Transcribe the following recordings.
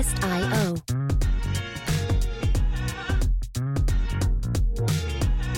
Twist.io.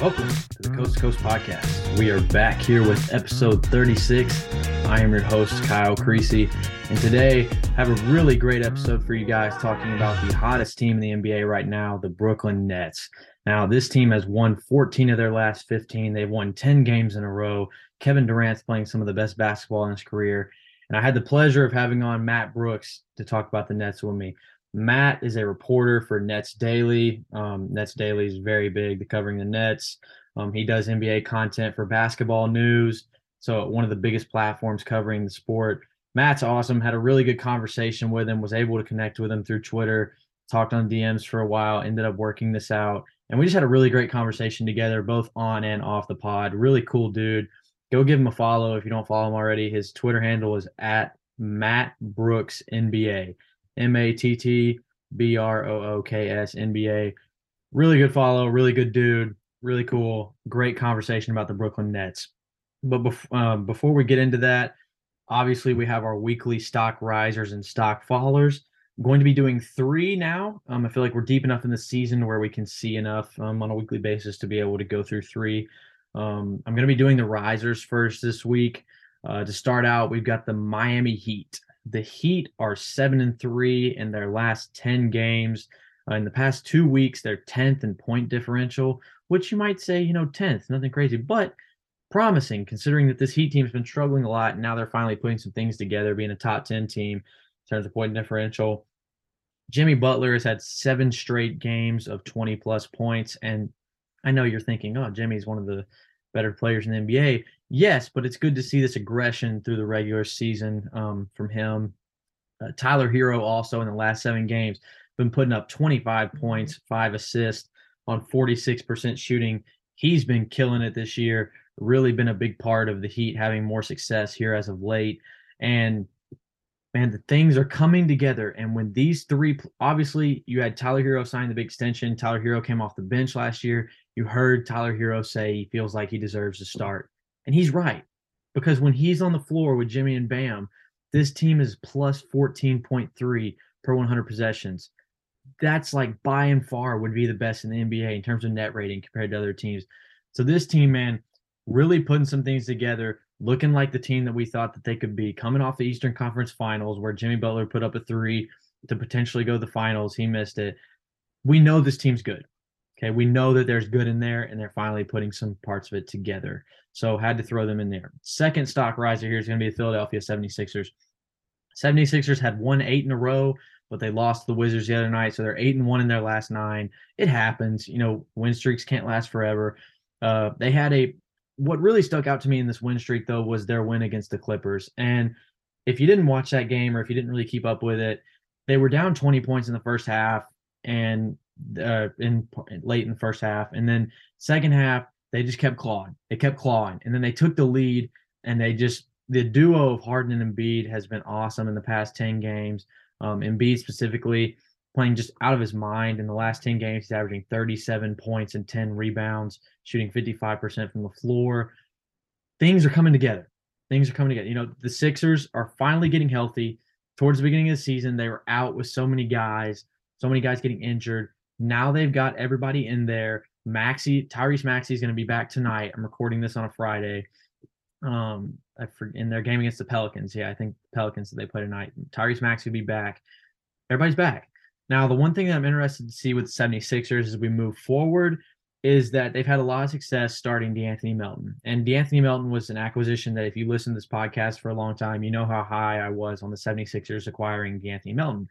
Welcome to the Coast to Coast podcast. We are back here with episode 36. I am your host, Kyle Creasy, and today I have a really great episode for you guys talking about the hottest team in the NBA right now, the Brooklyn Nets. Now, this team has won 14 of their last 15. They've won 10 games in a row. Kevin Durant's playing some of the best basketball in his career. And I had the pleasure of having on Matt Brooks to talk about the Nets with me. Matt is a reporter for Nets Daily. Um, Nets Daily is very big, covering the Nets. Um, he does NBA content for basketball news. So, one of the biggest platforms covering the sport. Matt's awesome. Had a really good conversation with him, was able to connect with him through Twitter, talked on DMs for a while, ended up working this out. And we just had a really great conversation together, both on and off the pod. Really cool dude. Go give him a follow if you don't follow him already. His Twitter handle is at Matt Brooks NBA. M A T T B R O O K S NBA. Really good follow, really good dude, really cool. Great conversation about the Brooklyn Nets. But bef- uh, before we get into that, obviously we have our weekly stock risers and stock fallers. Going to be doing three now. Um, I feel like we're deep enough in the season where we can see enough um, on a weekly basis to be able to go through three. Um, I'm going to be doing the risers first this week. Uh, to start out, we've got the Miami Heat the Heat are seven and three in their last 10 games. Uh, in the past two weeks, they're 10th in point differential, which you might say, you know, 10th, nothing crazy, but promising considering that this Heat team's been struggling a lot. And now they're finally putting some things together, being a top 10 team in terms of point differential. Jimmy Butler has had seven straight games of 20 plus points. And I know you're thinking, oh, Jimmy's one of the better players in the NBA. Yes, but it's good to see this aggression through the regular season um, from him. Uh, Tyler Herro also in the last seven games been putting up 25 points, five assists on 46% shooting. He's been killing it this year. Really been a big part of the Heat having more success here as of late. And man, the things are coming together. And when these three, obviously, you had Tyler Herro sign the big extension. Tyler Herro came off the bench last year. You heard Tyler Herro say he feels like he deserves to start. And he's right. Because when he's on the floor with Jimmy and Bam, this team is plus 14.3 per 100 possessions. That's like by and far would be the best in the NBA in terms of net rating compared to other teams. So this team, man, really putting some things together, looking like the team that we thought that they could be. Coming off the Eastern Conference Finals, where Jimmy Butler put up a three to potentially go to the finals, he missed it. We know this team's good. Okay, we know that there's good in there, and they're finally putting some parts of it together. So had to throw them in there. Second stock riser here is going to be the Philadelphia 76ers. 76ers had won eight in a row, but they lost the Wizards the other night, so they're eight and one in their last nine. It happens, you know. Win streaks can't last forever. Uh, they had a what really stuck out to me in this win streak though was their win against the Clippers. And if you didn't watch that game or if you didn't really keep up with it, they were down 20 points in the first half and uh, in late in the first half, and then second half they just kept clawing. They kept clawing, and then they took the lead, and they just the duo of Harden and Embiid has been awesome in the past 10 games. Um, Embiid specifically playing just out of his mind in the last 10 games. He's averaging 37 points and 10 rebounds, shooting 55% from the floor. Things are coming together. Things are coming together. You know, the Sixers are finally getting healthy. Towards the beginning of the season, they were out with so many guys, so many guys getting injured. Now they've got everybody in there. Maxey Tyrese Maxey is going to be back tonight. I'm recording this on a Friday. Um, I for, in their game against the Pelicans. Yeah, I think Pelicans that they play tonight. Tyrese Maxey will be back. Everybody's back. Now, the one thing that I'm interested to see with the 76ers as we move forward is that they've had a lot of success starting De'Anthony Melton. And De'Anthony Melton was an acquisition that if you listen to this podcast for a long time, you know how high I was on the 76ers acquiring De'Anthony Melton.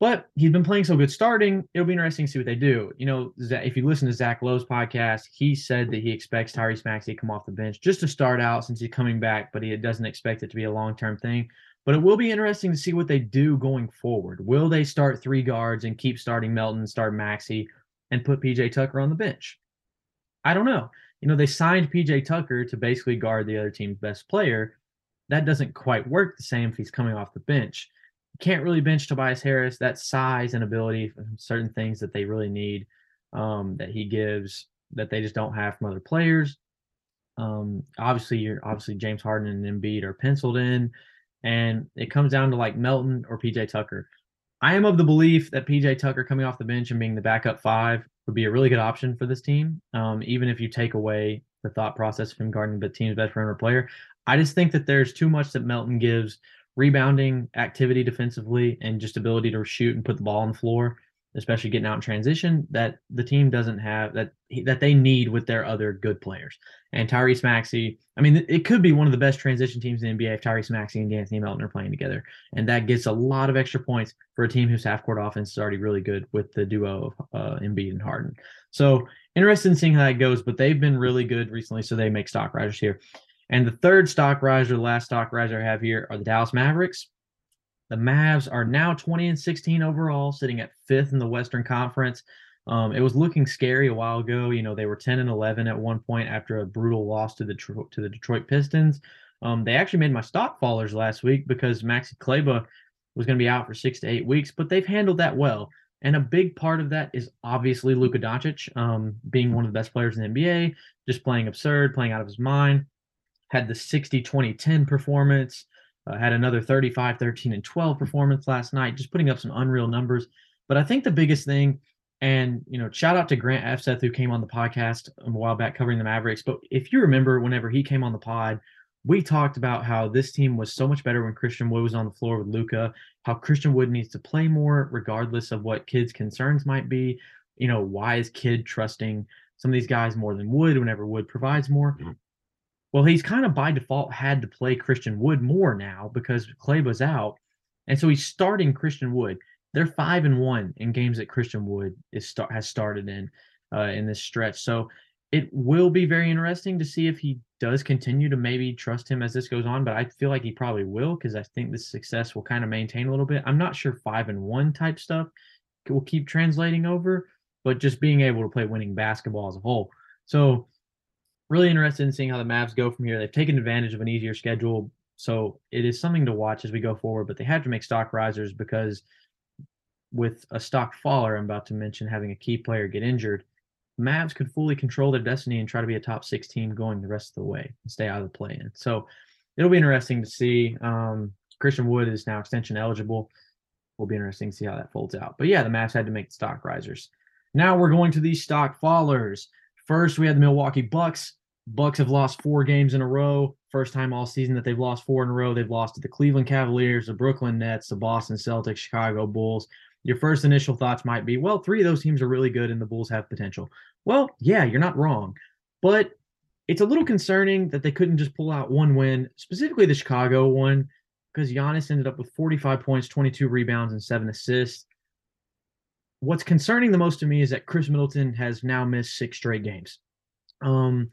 But he's been playing so good starting. It'll be interesting to see what they do. You know, if you listen to Zach Lowe's podcast, he said that he expects Tyrese Maxey to come off the bench just to start out since he's coming back, but he doesn't expect it to be a long term thing. But it will be interesting to see what they do going forward. Will they start three guards and keep starting Melton, start Maxey, and put PJ Tucker on the bench? I don't know. You know, they signed PJ Tucker to basically guard the other team's best player. That doesn't quite work the same if he's coming off the bench can't really bench Tobias Harris. That size and ability, certain things that they really need um, that he gives that they just don't have from other players. Um, obviously, you're obviously James Harden and Embiid are penciled in, and it comes down to like Melton or PJ Tucker. I am of the belief that PJ Tucker coming off the bench and being the backup five would be a really good option for this team. Um, even if you take away the thought process from guarding the team's best perimeter player, I just think that there's too much that Melton gives rebounding activity defensively and just ability to shoot and put the ball on the floor especially getting out in transition, that the team doesn't have that that they need with their other good players. And Tyrese Maxey, I mean, it could be one of the best transition teams in the NBA if Tyrese Maxey and D'Anthony Melton are playing together, and that gets a lot of extra points for a team whose half court offense is already really good with the duo of uh, Embiid and Harden. So interested in seeing how that goes, but they've been really good recently, so they make stock risers here. And the third stock riser, the last stock riser I have here, are the Dallas Mavericks. The Mavs are now 20 and 16 overall, sitting at fifth in the Western Conference. Um, it was looking scary a while ago. You know, they were 10 and 11 at one point after a brutal loss to the to the Detroit Pistons. Um, they actually made my stock fallers last week because Maxi Kleber was going to be out for six to eight weeks, but they've handled that well. And a big part of that is obviously Luka Doncic um, being one of the best players in the NBA, just playing absurd, playing out of his mind. Had the 60 20 10 performance. Uh, had another 35, 13, and 12 performance last night, just putting up some unreal numbers. But I think the biggest thing, and you know, shout out to Grant Afseth who came on the podcast a while back covering the Mavericks. But if you remember, whenever he came on the pod, we talked about how this team was so much better when Christian Wood was on the floor with Luka, How Christian Wood needs to play more, regardless of what Kidd's concerns might be. You know, why is Kidd trusting some of these guys more than Wood whenever Wood provides more? Well, he's kind of by default had to play Christian Wood more now because Clay was out. And so he's starting Christian Wood. They're five and one in games that Christian Wood is start, has started in uh, in this stretch. So it will be very interesting to see if he does continue to maybe trust him as this goes on. But I feel like he probably will because I think the success will kind of maintain a little bit. I'm not sure five and one type stuff will keep translating over, but just being able to play winning basketball as a whole. So really interested in seeing how the Mavs go from here. They've taken advantage of an easier schedule, so it is something to watch as we go forward. But they have to make stock risers because with a stock faller, I'm about to mention having a key player get injured, Mavs could fully control their destiny and try to be a top six team going the rest of the way and stay out of the play-in. So it'll be interesting to see. Um, Christian Wood is now extension eligible. Will be interesting to see how that folds out. But yeah, the Mavs had to make stock risers. Now we're going to these stock fallers. First, we had the Milwaukee Bucks. Bucks have lost four games in a row. First time all season that they've lost four in a row. They've lost to the Cleveland Cavaliers, the Brooklyn Nets, the Boston Celtics, Chicago Bulls. Your first initial thoughts might be, well, three of those teams are really good and the Bulls have potential. Well, yeah, you're not wrong. But it's a little concerning that they couldn't just pull out one win, specifically the Chicago one, because Giannis ended up with 45 points, 22 rebounds, and seven assists. What's concerning the most to me is that Khris Middleton has now missed six straight games. Um,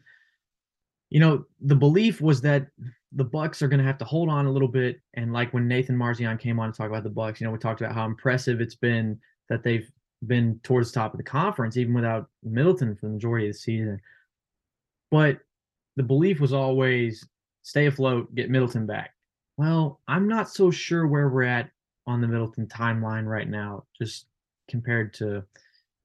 you know, the belief was that the Bucks are going to have to hold on a little bit. And like when Nathan Marzion came on to talk about the Bucks, you know, we talked about how impressive it's been that they've been towards the top of the conference, even without Middleton for the majority of the season. But the belief was always stay afloat, get Middleton back. Well, I'm not so sure where we're at on the Middleton timeline right now, just compared to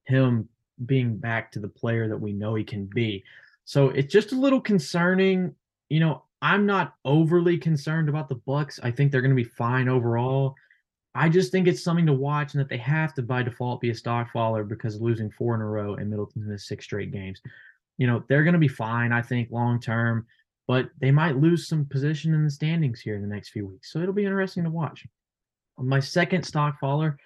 him being back to the player that we know he can be. So it's just a little concerning. You know, I'm not overly concerned about the Bucks. I think they're going to be fine overall. I just think it's something to watch and that they have to by default be a stock faller because losing four in a row and Middleton in six straight games. You know, they're going to be fine, I think, long term, but they might lose some position in the standings here in the next few weeks. So it'll be interesting to watch. My second stock faller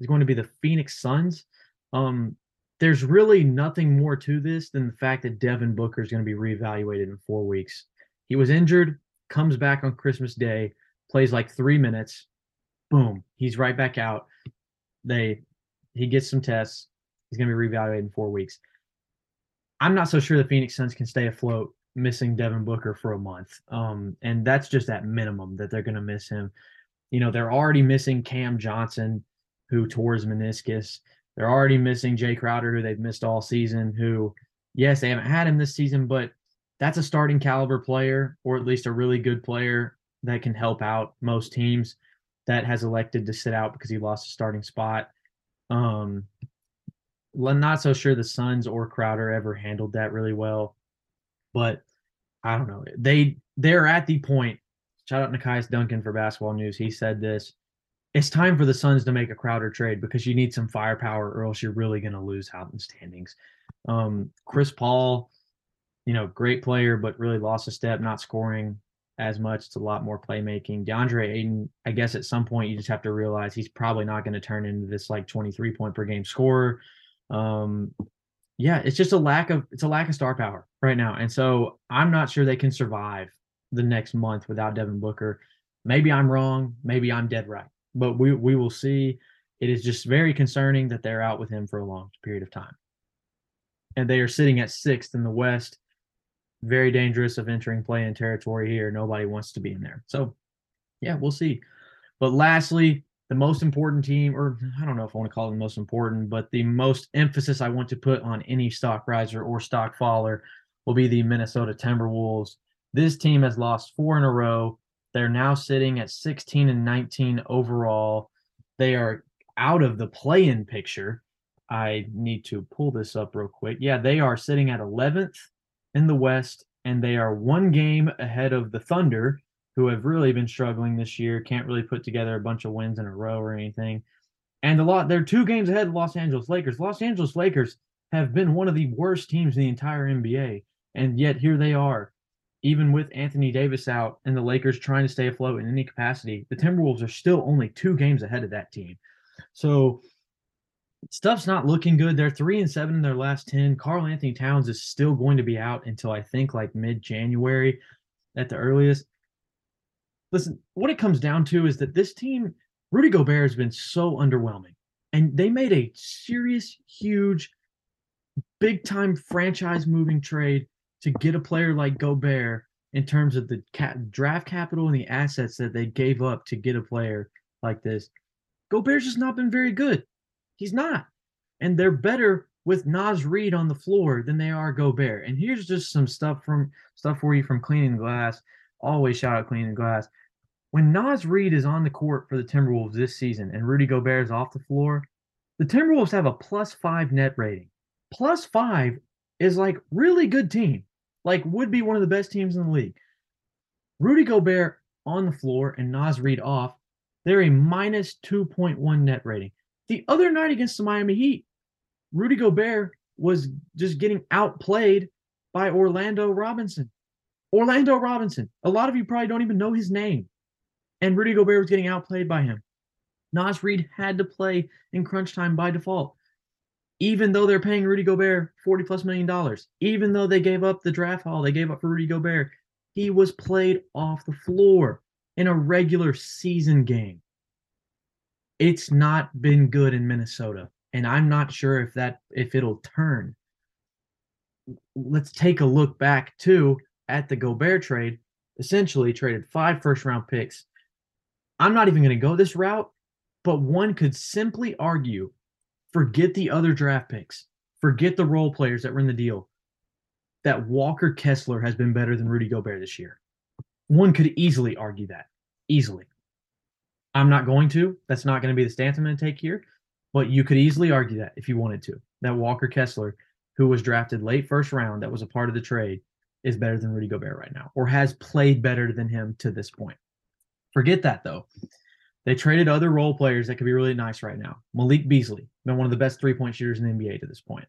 is going to be the Phoenix Suns. Um, there's really nothing more to this than the fact that Devin Booker is going to be reevaluated in four weeks. He was injured, comes back on Christmas Day, plays like three minutes, boom, he's right back out. They he gets some tests. He's going to be reevaluated in four weeks. I'm not so sure the Phoenix Suns can stay afloat missing Devin Booker for a month. Um, and that's just at minimum that they're going to miss him. You know, they're already missing Cam Johnson, who tore his meniscus. They're already missing Jae Crowder, who they've missed all season, who, yes, they haven't had him this season, but that's a starting caliber player, or at least a really good player that can help out most teams that has elected to sit out because he lost a starting spot. Um, not so sure the Suns or Crowder ever handled that really well, but I don't know. They they're at the point. Shout out Nekias Duncan for Basketball News. He said this it's time for the Suns to make a Crowder trade because you need some firepower, or else you're really going to lose out in standings. Um, Chris Paul, you know, great player, but really lost a step, not scoring as much. It's a lot more playmaking. DeAndre Ayton, I guess at some point you just have to realize he's probably not going to turn into this like 23 point per game scorer. Um, yeah, it's just a lack of it's a lack of star power right now, and so I'm not sure they can survive the next month without Devin Booker. Maybe I'm wrong. Maybe I'm dead right, but we we will see. It is just very concerning that they're out with him for a long period of time, and they are sitting at sixth in the West very dangerous of entering play in territory here. Nobody wants to be in there. So, yeah, we'll see. But lastly, the most important team, or I don't know if I want to call it the most important, but the most emphasis I want to put on any stock riser or stock faller will be the Minnesota Timberwolves. This team has lost four in a row. They're now sitting at 16 and 19 overall. They are out of the play in picture. I need to pull this up real quick. Yeah, they are sitting at 11th in the West, and they are one game ahead of the Thunder, who have really been struggling this year. Can't really put together a bunch of wins in a row or anything. And a lot, they're two games ahead of Los Angeles Lakers. Los Angeles Lakers have been one of the worst teams in the entire NBA, and yet here they are, even with Anthony Davis out and the Lakers trying to stay afloat in any capacity. The Timberwolves are still only two games ahead of that team. So stuff's not looking good. They're three and seven in their last 10. Karl-Anthony Towns is still going to be out until I think like mid January at the earliest. Listen, what it comes down to is that this team, Rudy Gobert, has been so underwhelming. And they made a serious, huge, big time franchise moving trade to get a player like Gobert in terms of the cap, draft capital and the assets that they gave up to get a player like this. Gobert's just not been very good. He's not. And they're better with Naz Reid on the floor than they are Gobert. And here's just some stuff from stuff for you from Cleaning Glass. Always shout out Cleaning Glass. When Naz Reid is on the court for the Timberwolves this season and Rudy Gobert is off the floor, the Timberwolves have a plus five net rating. Plus five is like really good team, like would be one of the best teams in the league. Rudy Gobert on the floor and Naz Reid off, they're a minus 2.1 net rating. The other night against the Miami Heat, Rudy Gobert was just getting outplayed by Orlando Robinson. Orlando Robinson. A lot of you probably don't even know his name. And Rudy Gobert was getting outplayed by him. Naz Reid had to play in crunch time by default. Even though they're paying Rudy Gobert 40 plus million dollars, even though they gave up the draft haul, they gave up for Rudy Gobert, he was played off the floor in a regular season game it's not been good in Minnesota, and I'm not sure if that if it'll turn. Let's take a look back too at the Gobert trade. Essentially, traded five first round picks. I'm not even going to go this route, but one could simply argue forget the other draft picks, forget the role players that were in the deal, that Walker Kessler has been better than Rudy Gobert this year. One could easily argue that. Easily. I'm not going to. That's not going to be the stance I'm going to take here. But you could easily argue that if you wanted to, that Walker Kessler, who was drafted late first round, that was a part of the trade, is better than Rudy Gobert right now, or has played better than him to this point. Forget that though. They traded other role players that could be really nice right now. Malik Beasley, been one of the best three point shooters in the NBA to this point.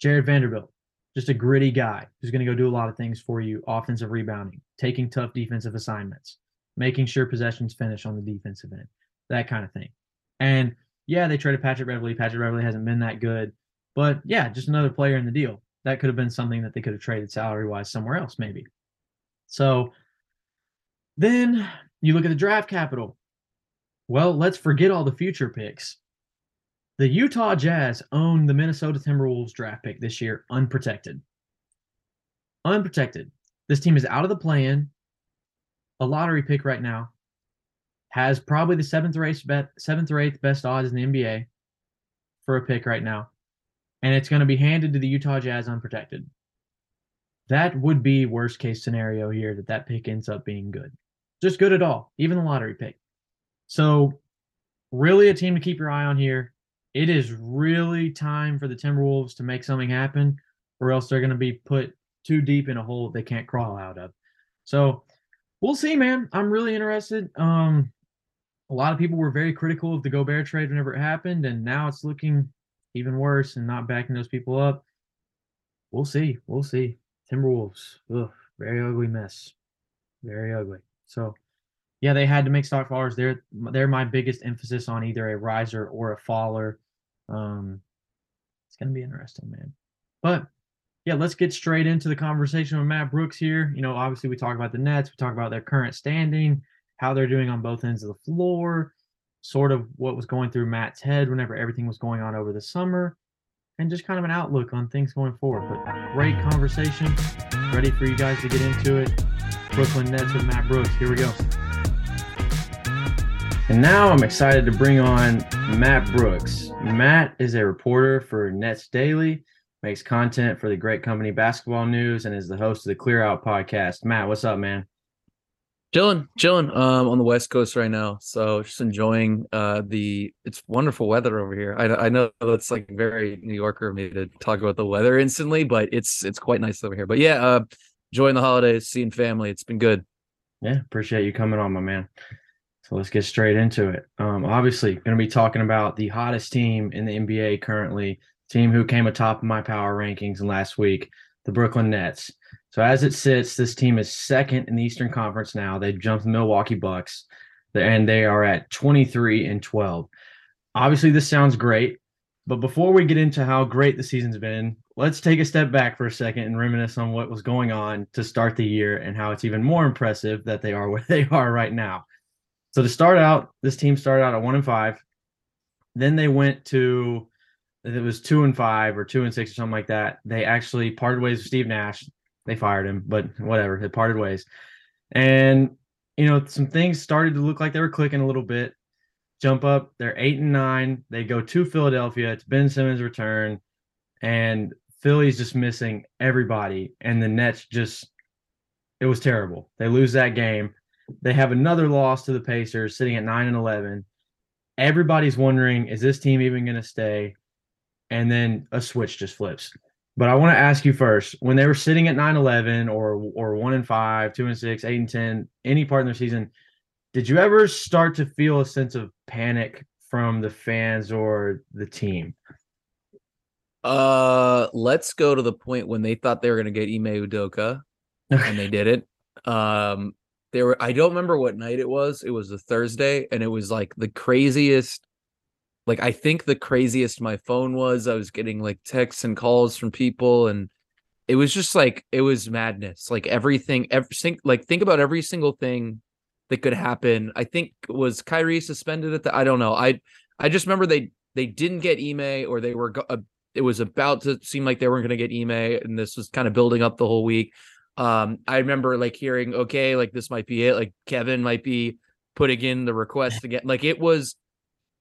Jarred Vanderbilt, just a gritty guy who's going to go do a lot of things for you offensive rebounding, taking tough defensive assignments making sure possessions finish on the defensive end, that kind of thing. And yeah, they traded Patrick Beverley. Patrick Beverley hasn't been that good, but yeah, just another player in the deal. That could have been something that they could have traded salary wise somewhere else, maybe. So then you look at the draft capital. Well, let's forget all the future picks. The Utah Jazz own the Minnesota Timberwolves draft pick this year unprotected. Unprotected. This team is out of the plan. a lottery pick right now, has probably the seventh or eighth, seventh or eighth best odds in the NBA for a pick right now, and it's going to be handed to the Utah Jazz unprotected. That would be worst case scenario here that that pick ends up being good, just good at all, even the lottery pick. So, really a team to keep your eye on here. It is really time for the Timberwolves to make something happen, or else they're going to be put too deep in a hole they can't crawl out of. So we'll see, man. I'm really interested. Um, a lot of people were very critical of the Gobert trade whenever it happened, and now it's looking even worse and not backing those people up. We'll see. We'll see. Timberwolves, ugh, very ugly mess. Very ugly. So, yeah, they had to make stock fallers. They're they're my biggest emphasis on either a riser or a faller. Um, it's gonna be interesting, man. But yeah, let's get straight into the conversation with Matt Brooks here. You know, obviously we talk about the Nets, we talk about their current standing, how they're doing on both ends of the floor, sort of what was going through Matt's head whenever everything was going on over the summer, and just kind of an outlook on things going forward. But great conversation. Ready for you guys to get into it. Brooklyn Nets with Matt Brooks. Here we go. And now I'm excited to bring on Matt Brooks. Matt is a reporter for Nets Daily makes content for the Great Company Basketball News, and is the host of the Clear Out podcast. Matt, what's up, man? Chilling, chilling. Um, on the West Coast right now, so just enjoying uh the it's wonderful weather over here. I I know that's like very New Yorker of me to talk about the weather instantly, but it's it's quite nice over here. But yeah, uh, enjoying the holidays, seeing family. It's been good. Yeah, appreciate you coming on, my man. So let's get straight into it. Um, obviously, going to be talking about the hottest team in the NBA currently, team who came atop of my power rankings last week, the Brooklyn Nets. So as it sits, this team is second in the Eastern Conference now. They've jumped the Milwaukee Bucks, and they are at 23 and 12. Obviously, this sounds great, but before we get into how great the season's been, let's take a step back for a second and reminisce on what was going on to start the year and how it's even more impressive that they are where they are right now. So to start out, this team started out at one and five. Then they went to it was two and five or two and six or something like that. They actually parted ways with Steve Nash. They fired him, but whatever. They parted ways, and you know some things started to look like they were clicking a little bit. Jump up, they're eight and nine. They go to Philadelphia. It's Ben Simmons' return, and Philly's just missing everybody, and the Nets just it was terrible. They lose that game. They have another loss to the Pacers, sitting at nine and eleven. Everybody's wondering, is this team even going to stay? and then a switch just flips. But I want to ask you first, when they were sitting at 9-11 or or one and five, two and six, eight and ten, any part in their season, did you ever start to feel a sense of panic from the fans or the team? Uh let's go to the point when they thought they were gonna get Ime Udoka and they did it. Um they were I don't remember what night it was. It was a Thursday and it was like the craziest like I think the craziest my phone was, I was getting like texts and calls from people and it was just like it was madness. Like everything every like think about every single thing that could happen. I think was Kyrie suspended at the I don't know. I I just remember they they didn't get Ime or they were uh, it was about to seem like they weren't going to get Ime and this was kind of building up the whole week. Um I remember like hearing okay, like this might be it. Like Kevin might be putting in the request again. Like it was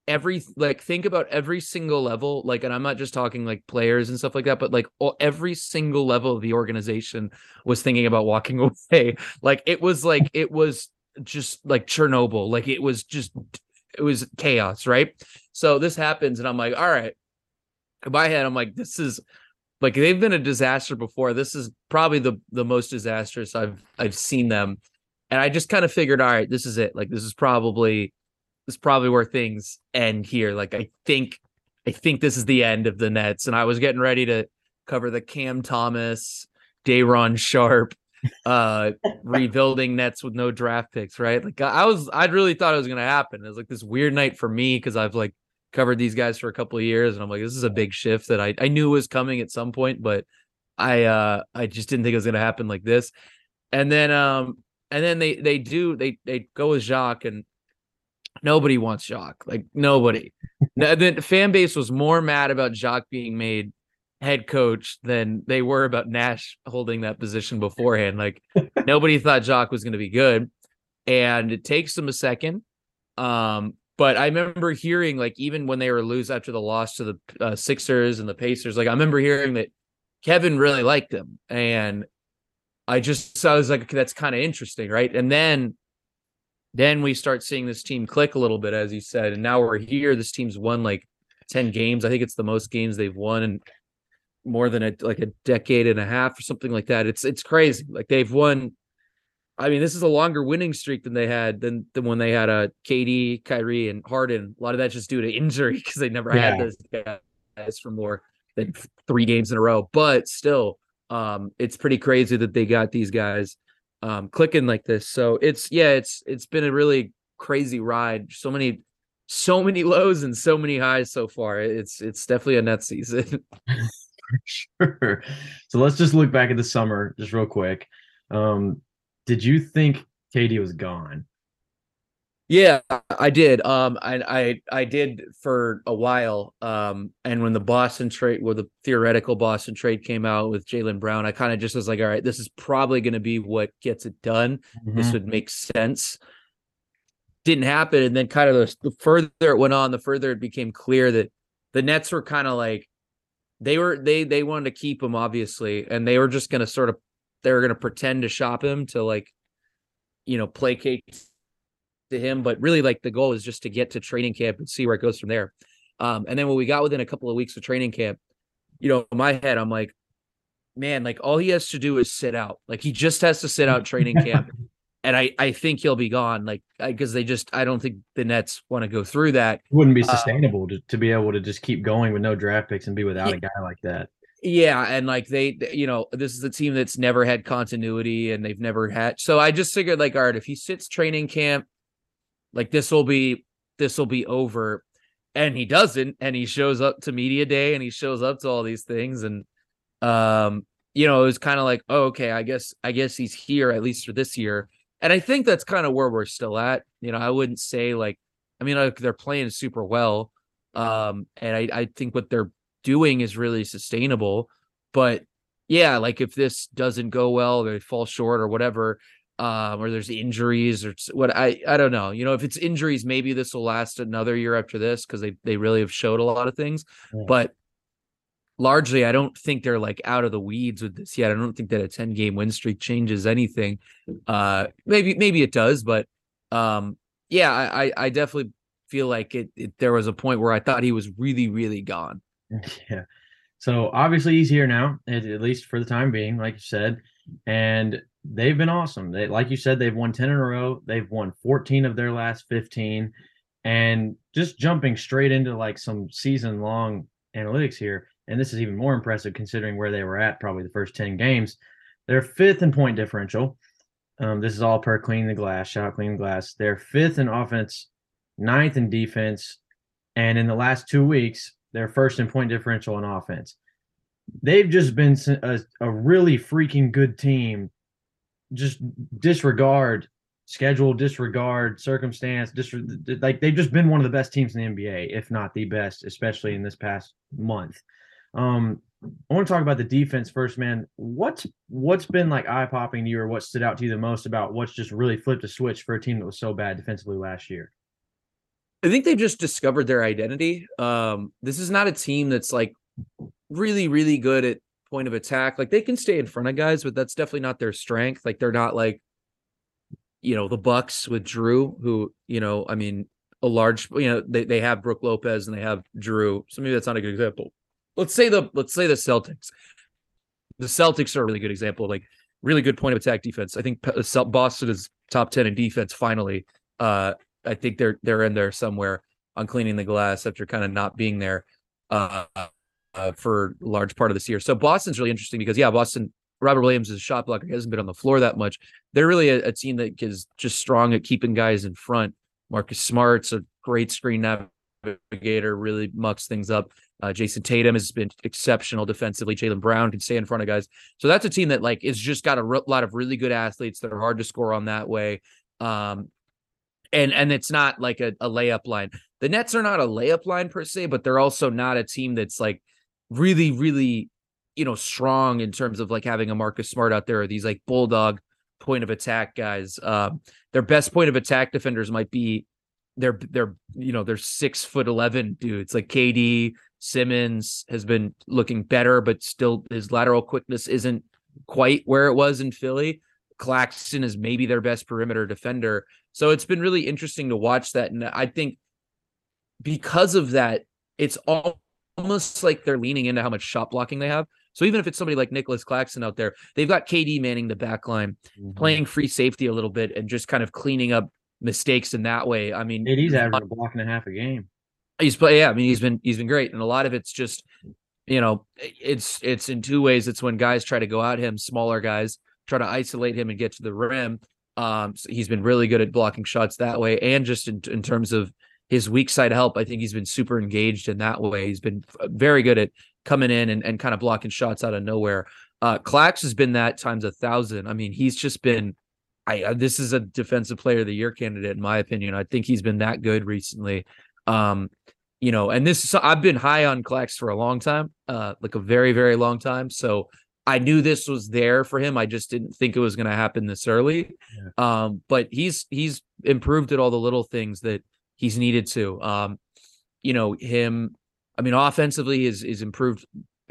every like think about every single level like and i'm not just talking like players and stuff like that but like all, every single level of the organization was thinking about walking away like it was like it was just like chernobyl like it was just it was chaos right so this happens and i'm like all right in my head i'm like this is like they've been a disaster before this is probably the the most disastrous i've i've seen them and i just kind of figured all right this is it like this is probably is probably where things end here. Like I think I think this is the end of the Nets. And I was getting ready to cover the Cam Thomas, Day'Ron Sharpe, uh rebuilding Nets with no draft picks, right? Like I was I really thought it was gonna happen. It was like this weird night for me because I've like covered these guys for a couple of years and I'm like, this is a big shift that I, I knew was coming at some point, but I uh I just didn't think it was gonna happen like this. And then um and then they they do they they go with Jacque and Nobody wants Jacque. Like nobody. the fan base was more mad about Jacque being made head coach than they were about Nash holding that position beforehand. Like nobody thought Jacque was going to be good, and it takes them a second. Um, but I remember hearing like even when they were lose after the loss to the uh, Sixers and the Pacers, like I remember hearing that Kevin really liked them, and I just I was like, okay, that's kind of interesting, right? And then then we start seeing this team click a little bit, as you said, and now we're here. This team's won like ten games. I think it's the most games they've won in more than a like a decade and a half or something like that. It's it's crazy. Like they've won I mean, this is a longer winning streak than they had than, than when they had a uh, KD, Kyrie, and Harden. A lot of that's just due to injury because they never yeah. had those guys for more than three games in a row. But still, um, it's pretty crazy that they got these guys um, clicking like this. So it's yeah, it's it's been a really crazy ride. So many, so many lows and so many highs so far. It's it's definitely a net season. sure. So let's just look back at the summer just real quick. Um, did you think KD was gone? Yeah, I did. Um, I I I did for a while. Um, and when the Boston trade, well, the theoretical Boston trade came out with Jaylen Brown, I kind of just was like, all right, this is probably going to be what gets it done. Mm-hmm. This would make sense. Didn't happen, and then kind of the, the further it went on, the further it became clear that the Nets were kind of like they were they they wanted to keep him obviously, and they were just going to sort of they were going to pretend to shop him to like, you know, placate to him, but really like the goal is just to get to training camp and see where it goes from there. Um, and then when we got within a couple of weeks of training camp, you know, in my head, I'm like, man, like all he has to do is sit out. Like he just has to sit out training camp. And I, I think he'll be gone. Like, because they just, I don't think the Nets want to go through that. It wouldn't be uh, sustainable uh, to, to be able to just keep going with no draft picks and be without yeah, a guy like that. Yeah, and like they, you know, this is a team that's never had continuity and they've never had. So I just figured, like, all right, if he sits training camp, like this will be this will be over. And he doesn't, and he shows up to media day and he shows up to all these things. And um, you know, it was kind of like, oh, okay, I guess I guess he's here at least for this year. And I think that's kind of where we're still at. You know, I wouldn't say like, I mean, like they're playing super well. Um, and I, I think what they're doing is really sustainable. But yeah, like if this doesn't go well, they fall short or whatever, um, or there's injuries or what I I don't know. You know, if it's injuries, maybe this will last another year after this because they they really have showed a lot of things. Yeah. But largely, I don't think they're like out of the weeds with this yet. I don't think that a 10 game win streak changes anything. Uh, maybe maybe it does, but um, yeah, I I definitely feel like it, it. There was a point where I thought he was really really gone. Yeah. So obviously he's here now, at, least for the time being, like you said, and they've been awesome. They, like you said, they've won 10 in a row. They've won 14 of their last 15. And just jumping straight into like some season long analytics here, and this is even more impressive considering where they were at probably the first 10 games. They're fifth in point differential. Um, this is all per clean the glass, shot clean the glass. They're fifth in offense, ninth in defense, and in the last two weeks, they're first in point differential in offense. They've just been a, a really freaking good team just disregard schedule, disregard circumstance, dis- like they've just been one of the best teams in the NBA, if not the best, especially in this past month. Um, I want to talk about the defense first, man. What's what's been like eye popping to you, or what stood out to you the most about what's just really flipped a switch for a team that was so bad defensively last year? I think they've just discovered their identity. Um, this is not a team that's like really, really good at point of attack. Like they can stay in front of guys, but that's definitely not their strength. Like they're not like, you know, the Bucks with Jrue, who, you know, I mean, a large, you know, they, they have Brook Lopez and they have Jrue. So maybe that's not a good example. Let's say the let's say the Celtics. The Celtics are a really good example like really good point of attack defense. I think Boston is top 10 in defense finally. Uh I think they're they're in there somewhere on cleaning the glass after kind of not being there. Uh uh, for large part of this year. So Boston's really interesting because yeah, Boston Robert Williams is a shot blocker. He hasn't been on the floor that much. They're really a, a team that is just strong at keeping guys in front. Marcus Smart's a great screen navigator, really mucks things up. Uh, Jayson Tatum has been exceptional defensively. Jaylen Brown can stay in front of guys. So that's a team that like is just got a r- lot of really good athletes that are hard to score on that way. Um, and and it's not like a, a layup line. The Nets are not a layup line per se, but they're also not a team that's like really, really, you know, strong in terms of like having a Marcus Smart out there, or these like bulldog point of attack guys. Um, their best point of attack defenders might be they're they're you know they're six foot eleven dudes like KD Simmons has been looking better, but still his lateral quickness isn't quite where it was in Philly. Claxton is maybe their best perimeter defender. So it's been really interesting to watch that. And I think because of that, it's almost like they're leaning into how much shot blocking they have. So even if it's somebody like Nicholas Claxton out there, they've got KD manning the back line, mm-hmm. playing free safety a little bit, and just kind of cleaning up mistakes in that way. I mean, he's averaging a block and a half a game. He's play, yeah. I mean, he's been he's been great, and a lot of it's just, you know, it's it's in two ways. It's when guys try to go at him, smaller guys try to isolate him and get to the rim. Um, so he's been really good at blocking shots that way, and just in, in terms of his weak side help, I think he's been super engaged in that way. He's been very good at coming in and, and kind of blocking shots out of nowhere. Uh, Clax has been that times a thousand. I mean, he's just been. I uh, this is a defensive player of the year candidate in my opinion. I think he's been that good recently. Um, you know, and this I've been high on Clax for a long time, uh, like a very very long time. So I knew this was there for him. I just didn't think it was going to happen this early. Yeah. Um, but he's he's improved at all the little things that he's needed to. Um, you know, him. I mean, offensively is is improved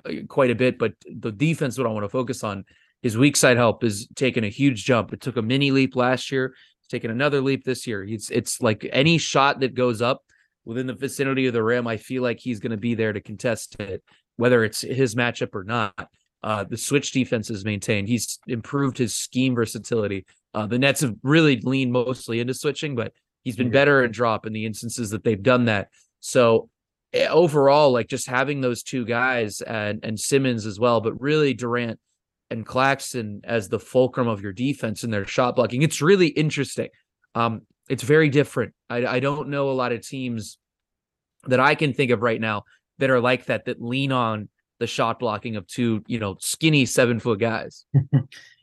uh, quite a bit, but the defense, what I want to focus on, his weak side help is taking a huge jump. It took a mini leap last year. It's taken another leap this year. It's it's like any shot that goes up within the vicinity of the rim, I feel like he's going to be there to contest it, whether it's his matchup or not. Uh, the switch defense is maintained. He's improved his scheme versatility. Uh, the Nets have really leaned mostly into switching, but he's been better in drop in the instances that they've done that. So eh, overall, like just having those two guys and and Simmons as well, but really Durant and Claxton as the fulcrum of your defense and their shot blocking. It's really interesting. Um, it's very different. I, I don't know a lot of teams that I can think of right now that are like that that lean on the shot blocking of two, you know, skinny seven foot guys.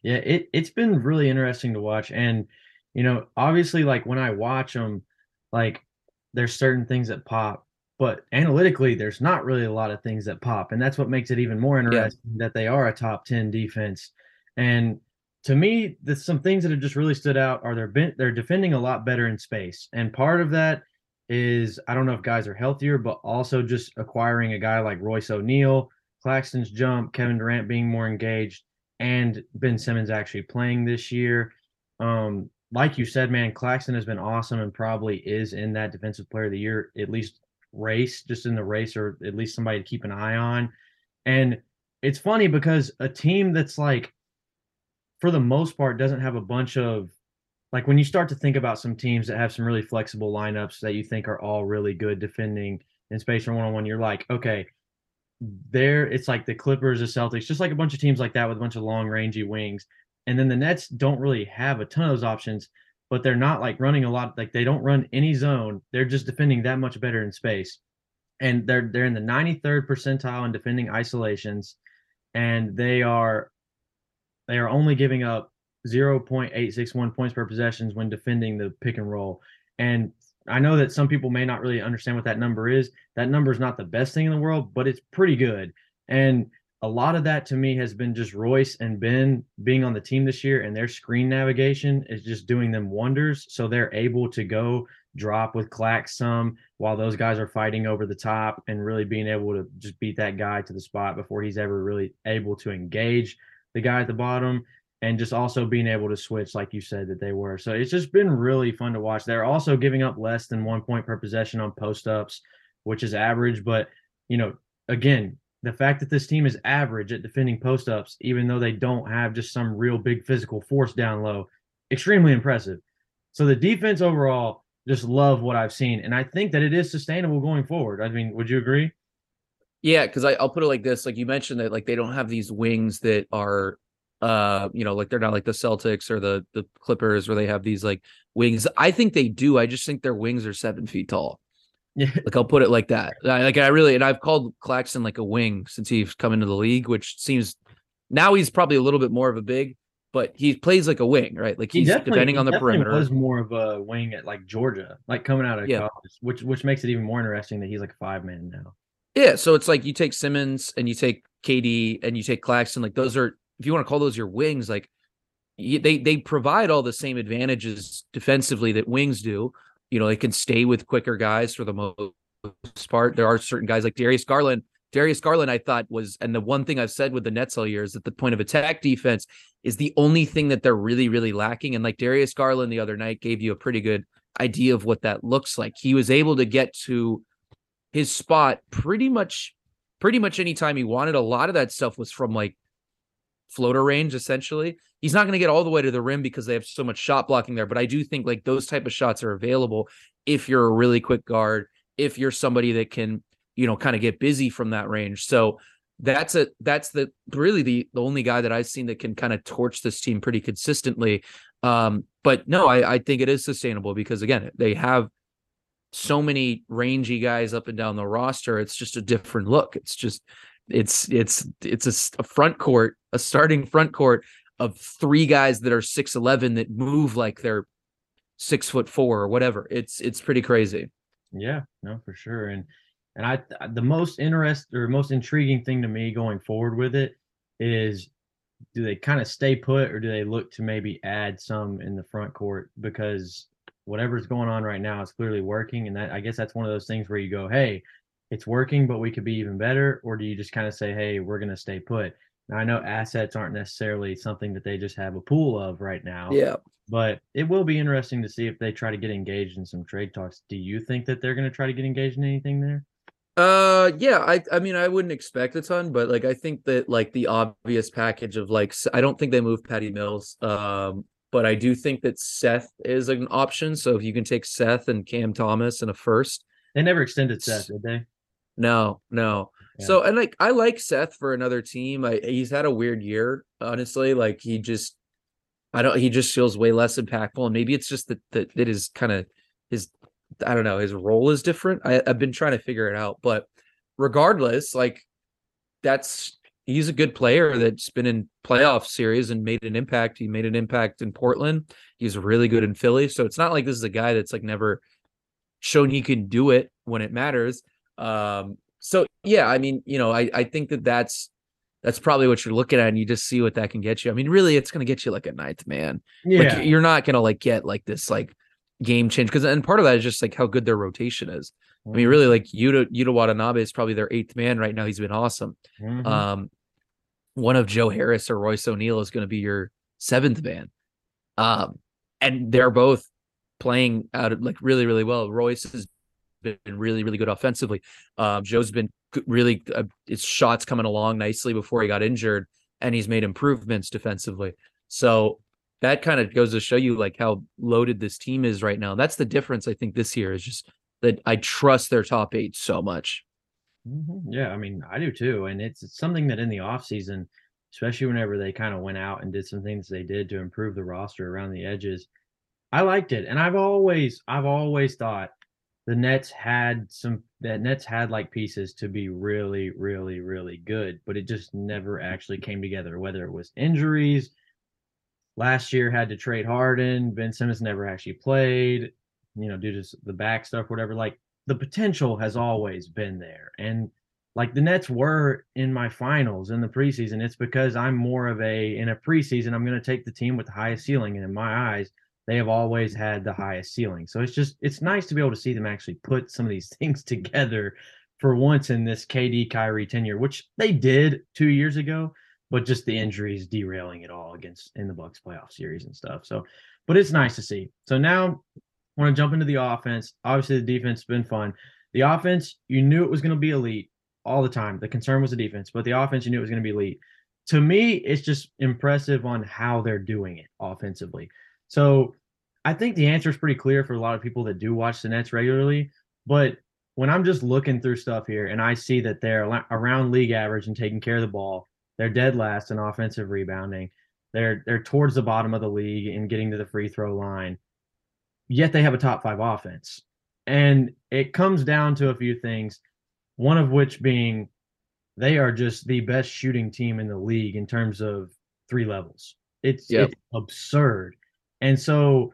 yeah, it it's been really interesting to watch, and you know, obviously, like when I watch them, like there's certain things that pop, but analytically, there's not really a lot of things that pop, and that's what makes it even more interesting yeah. that they are a top ten defense. And to me, there's some things that have just really stood out are they're been, they're defending a lot better in space, and part of that is I don't know if guys are healthier, but also just acquiring a guy like Royce O'Neale Claxton's jump, Kevin Durant being more engaged, and Ben Simmons actually playing this year. Um, like you said, man, Claxton has been awesome and probably is in that defensive player of the year, at least race, just in the race, or at least somebody to keep an eye on. And it's funny because a team that's like, for the most part, doesn't have a bunch of like when you start to think about some teams that have some really flexible lineups that you think are all really good defending in space or one on one, you're like, okay, there it's like the Clippers, the Celtics, just like a bunch of teams like that with a bunch of long rangy wings. And then the Nets don't really have a ton of those options, but they're not like running a lot. Like they don't run any zone. They're just defending that much better in space. And they're they're in the 93rd percentile in defending isolations, and they are they are only giving up 0.861 points per possessions when defending the pick and roll. And I know that some people may not really understand what that number is. That number is not the best thing in the world, but it's pretty good. And a lot of that to me has been just Royce and Ben being on the team this year and their screen navigation is just doing them wonders. So they're able to go drop with Claxton while those guys are fighting over the top and really being able to just beat that guy to the spot before he's ever really able to engage the guy at the bottom and just also being able to switch like you said that they were. So it's just been really fun to watch. They're also giving up less than one point per possession on post ups, which is average. But you know, again, the fact that this team is average at defending post ups, even though they don't have just some real big physical force down low, extremely impressive. So the defense overall, just love what I've seen, and I think that it is sustainable going forward. I mean, would you agree? Yeah, because I'll put it like this: like you mentioned that, like they don't have these wings that are uh you know like they're not like the celtics or the the clippers where they have these like wings. I think they do i just think their wings are seven feet tall. Yeah. Like i'll put it like that. Like i really and i've called claxton like a wing since he's come into the league which seems now he's probably a little bit more of a big but he plays like a wing right? Like he's he depending on the perimeter. was more of a wing at like georgia like coming out of yeah. college which which makes it even more interesting that he's like a five man now. Yeah so it's like you take simmons and you take kd and you take claxton like those are if you want to call those your wings, like they they provide all the same advantages defensively that wings do. You know, they can stay with quicker guys for the most part. There are certain guys like Darius Garland. Darius Garland, I thought was, and the one thing I've said with the Nets all year is that the point of attack defense is the only thing that they're really, really lacking. And like Darius Garland the other night gave you a pretty good idea of what that looks like. He was able to get to his spot pretty much pretty much anytime he wanted. A lot of that stuff was from like floater range, essentially. He's not going to get all the way to the rim because they have so much shot blocking there. But I do think like those type of shots are available if you're a really quick guard, if you're somebody that can, you know, kind of get busy from that range. So that's a that's the really the the only guy that I've seen that can kind of torch this team pretty consistently. Um, but no, I, I think it is sustainable because again, they have so many rangy guys up and down the roster. It's just a different look. It's just it's it's it's a, a front court, a starting front court of three guys that are six eleven that move like they're six foot four or whatever. It's it's pretty crazy. Yeah, no, for sure. And and I the most interest or most intriguing thing to me going forward with it is do they kind of stay put or do they look to maybe add some in the front court because whatever's going on right now is clearly working and that I guess that's one of those things where you go, "Hey, it's working, but we could be even better," or do you just kind of say, "Hey, we're going to stay put." Now I know assets aren't necessarily something that they just have a pool of right now. Yeah. But it will be interesting to see if they try to get engaged in some trade talks. Do you think that they're going to try to get engaged in anything there? Uh, yeah, I I mean I wouldn't expect a ton, but like I think that like the obvious package of like I don't think they move Patty Mills. Um, but I do think that Seth is an option. So if you can take Seth and Cam Thomas and a first, they never extended Seth, did they? No, no. Yeah. So and like I like Seth for another team. I he's had a weird year, honestly. Like he just I don't he just feels way less impactful. And maybe it's just that that it is kind of his I don't know, his role is different. I, I've been trying to figure it out, but regardless, like that's he's a good player that's been in playoff series and made an impact. He made an impact in Portland. He's really good in Philly. So it's not like this is a guy that's like never shown he can do it when it matters. Um, so yeah, I mean, you know, I, I think that that's that's probably what you're looking at, and you just see what that can get you. I mean, really, it's going to get you like a ninth man. Yeah, like, you're not going to like get like this like game change because and part of that is just like how good their rotation is. Mm-hmm. I mean, really, like Yuta Yuta Watanabe is probably their eighth man right now. He's been awesome. Mm-hmm. Um, one of Joe Harris or Royce O'Neale is going to be your seventh man. Um, and they're both playing out of like really, really well. Royce has been really, really good offensively. Um, Joe's been really uh, his shots coming along nicely before he got injured, and he's made improvements defensively. So that kind of goes to show you like how loaded this team is right now. That's the difference I think this year is just that I trust their top eight so much. Mm-hmm. Yeah, I mean, I do too. And it's, it's something that in the off season, especially whenever they kind of went out and did some things they did to improve the roster around the edges, I liked it. And I've always, I've always thought the Nets had some that Nets had like pieces to be really, really, really good, but it just never actually came together, whether it was injuries, last year had to trade Harden. Ben Simmons never actually played, you know, due to the back stuff, whatever. Like the potential has always been there. And like the Nets were in my finals in the preseason, it's because I'm more of a in a preseason, I'm going to take the team with the highest ceiling. And in my eyes, they have always had the highest ceiling. So it's just it's nice to be able to see them actually put some of these things together for once in this KD Kyrie tenure, which they did two years ago but just the injuries derailing it all against in the Bucks playoff series and stuff. So, but it's nice to see. So now I want to jump into the offense. Obviously, the defense has been fun. The offense, you knew it was going to be elite all the time. The concern was the defense, but the offense, you knew it was going to be elite. To me, it's just impressive on how they're doing it offensively. So I think the answer is pretty clear for a lot of people that do watch the Nets regularly. But when I'm just looking through stuff here and I see that they're around league average and taking care of the ball, they're dead last in offensive rebounding. They're they're towards the bottom of the league in getting to the free throw line. Yet they have a top five offense. And it comes down to a few things, one of which being they are just the best shooting team in the league in terms of three levels. It's, yep. it's absurd. And so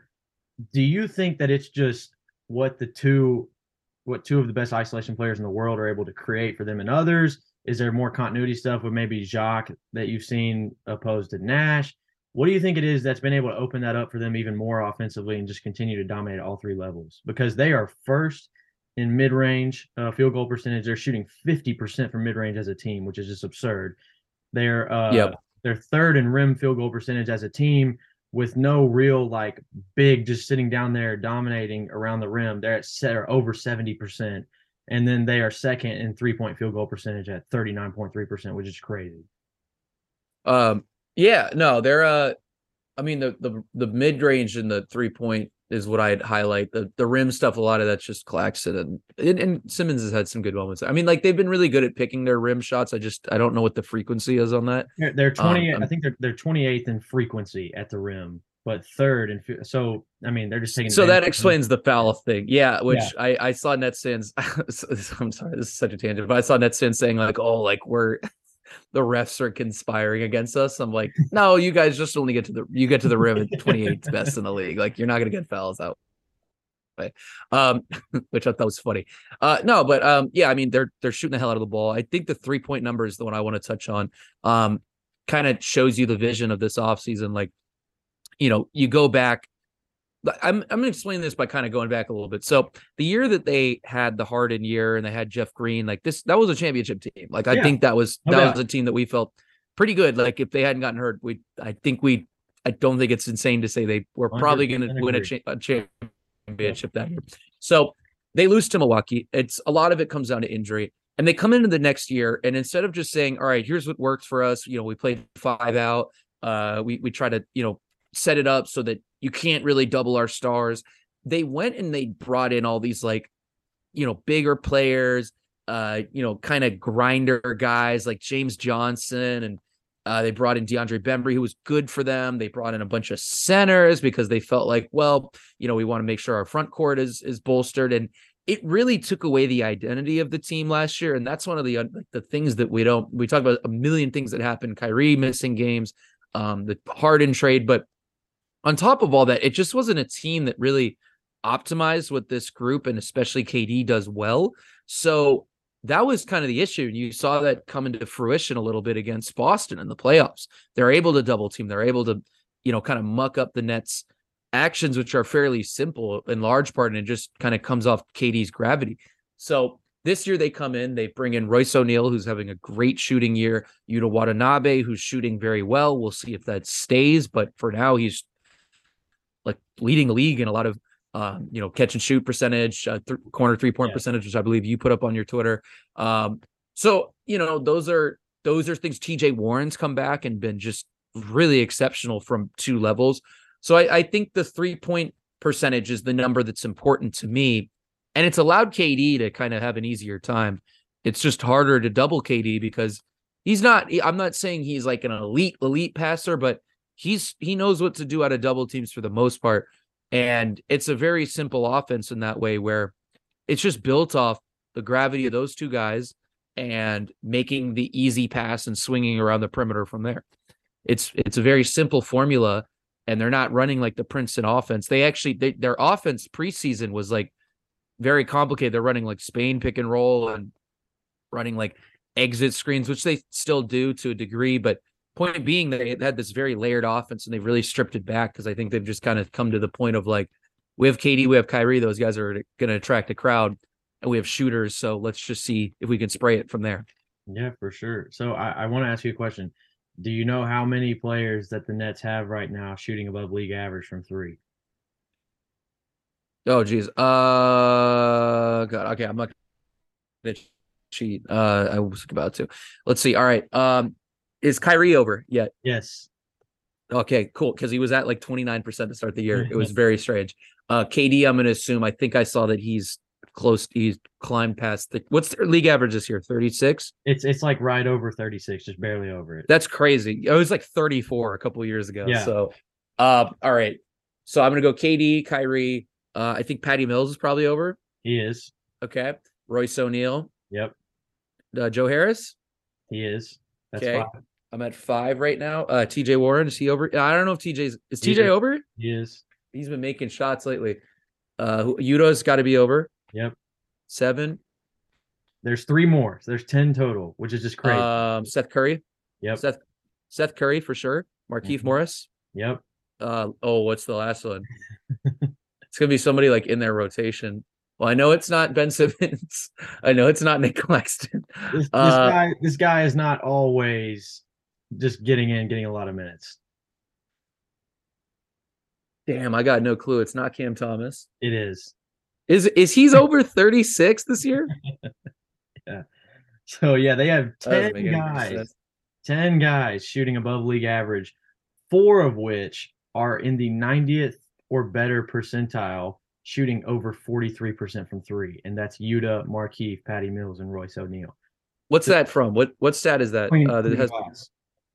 do you think that it's just what the two what two of the best isolation players in the world are able to create for them and others? Is there more continuity stuff with maybe Jacque that you've seen opposed to Nash? What do you think it is that's been able to open that up for them even more offensively and just continue to dominate all three levels? Because they are first in mid range uh, field goal percentage. They're shooting 50% from mid range as a team, which is just absurd. They're uh, yep. they're third in rim field goal percentage as a team with no real like big just sitting down there dominating around the rim. They're at set or over 70%. and then they are second in three point field goal percentage at 39.3%, which is crazy. Um, yeah, no, they're uh I mean the the the mid range and the three point is what I'd highlight. The the rim stuff, a lot of that's just Claxton and, and, and Simmons has had some good moments. I mean, like they've been really good at picking their rim shots. I just I don't know what the frequency is on that. They're, they're 20. Um, I think they're they're 28th in frequency at the rim, but third and so I mean they're just taking. So that explains the foul thing, yeah. Which yeah. I I saw NetStans. I'm sorry, this is such a tangent, but I saw NetStans saying like, oh, like we're the refs are conspiring against us. I'm like, no, you guys just only get to the you get to the rim at 28th best in the league. Like you're not gonna get fouls out. But Um, which I thought was funny. Uh, no, but um, yeah, I mean they're they're shooting the hell out of the ball. I think the three point number is the one I want to touch on. Um, kind of shows you the vision of this offseason. Like, you know, you go back I'm I'm gonna explain this by kind of going back a little bit. So the year that they had the Harden year and they had Jeff Green, like this, that was a championship team. Like I yeah. think that was that was a team that we felt pretty good. Like if they hadn't gotten hurt, we I think we I don't think it's insane to say they were probably going to win a, cha- a, championship that year. So they lose to Milwaukee. It's a lot of it comes down to injury. And they come into the next year, and instead of just saying, "All right, here's what works for us," you know, we played five out. Uh, we we try to you know set it up so that you can't really double our stars. They went and they brought in all these like, you know, bigger players, uh, you know, kind of grinder guys like James Johnson and uh, they brought in DeAndre Bembry, who was good for them. They brought in a bunch of centers because they felt like, well, you know, we want to make sure our front court is is bolstered, and it really took away the identity of the team last year. And that's one of the uh, the things that we don't we talk about a million things that happened. Kyrie missing games, um, the Harden trade, but on top of all that, it just wasn't a team that really optimized what this group and especially KD does well. So that was kind of the issue. And you saw that come into fruition a little bit against Boston in the playoffs. They're able to double team, they're able to, you know, kind of muck up the Nets' actions, which are fairly simple in large part, and it just kind of comes off KD's gravity. So this year they come in, they bring in Royce O'Neale, who's having a great shooting year, Yuta Watanabe, who's shooting very well. We'll see if that stays, but for now he's like leading the league in a lot of um, you know, catch and shoot percentage, uh, th- corner three point yeah. percentage, which I believe you put up on your Twitter. Um, so you know, those are those are things. T.J. Warren's come back and been just really exceptional from two levels. So I, I think the three point percentage is the number that's important to me, and it's allowed KD to kind of have an easier time. It's just harder to double KD because he's not. I'm not saying he's like an elite elite passer, but he's he knows what to do out of double teams for the most part. And it's a very simple offense in that way where it's just built off the gravity of those two guys and making the easy pass and swinging around the perimeter from there. It's it's a very simple formula and they're not running like the Princeton offense. They actually they, their offense preseason was like very complicated. They're running like Spain pick and roll and running like exit screens, which they still do to a degree, but Point being, they had this very layered offense and they've really stripped it back because I think they've just kind of come to the point of like, we have KD, we have Kyrie, those guys are going to attract a crowd, and we have shooters. So let's just see if we can spray it from there. Yeah, for sure. So I, I want to ask you a question. Do you know how many players that the Nets have right now shooting above league average from three? Oh geez. Uh God. Okay, I'm not gonna cheat. Uh I was about to. Let's see. All right. Um is Kyrie over yet? Yes. Okay, cool. Because he was at like 29% to start the year. It was very strange. Uh KD, I'm gonna assume. I think I saw that he's close. He's climbed past the what's their league average this year? 36? It's it's like right over 36, just barely over it. That's crazy. It was like 34 a couple years ago. Yeah. So uh all right. So I'm gonna go KD, Kyrie. Uh I think Patty Mills is probably over. He is. Okay. Royce O'Neale. Yep. Uh, Joe Harris. He is. That's okay. Five. I'm at five right now. Uh, TJ Warren is he over? I don't know if TJ's is TJ over. He is. He's been making shots lately. Uh, Yuta's got to be over. Yep. Seven. There's three more. So there's ten total, which is just crazy. Um, Seth Curry. Yep. Seth Seth Curry for sure. Markieff mm-hmm. Morris. Yep. Uh oh, what's the last one? it's gonna be somebody like in their rotation. Well, I know it's not Ben Simmons. I know it's not Nick Claxton. This, this uh, guy, this guy is not always just getting in, getting a lot of minutes. Damn, I got no clue. It's not Cam Thomas. It is. Is is he's over 36 this year? yeah. So yeah, they have 10 guys. 10 guys shooting above league average, four of which are in the 90th or better percentile, shooting over 43% from three. And that's Yuta, Markieff, Patty Mills, and Royce O'Neale. What's that from? What what stat is that? Uh, that has.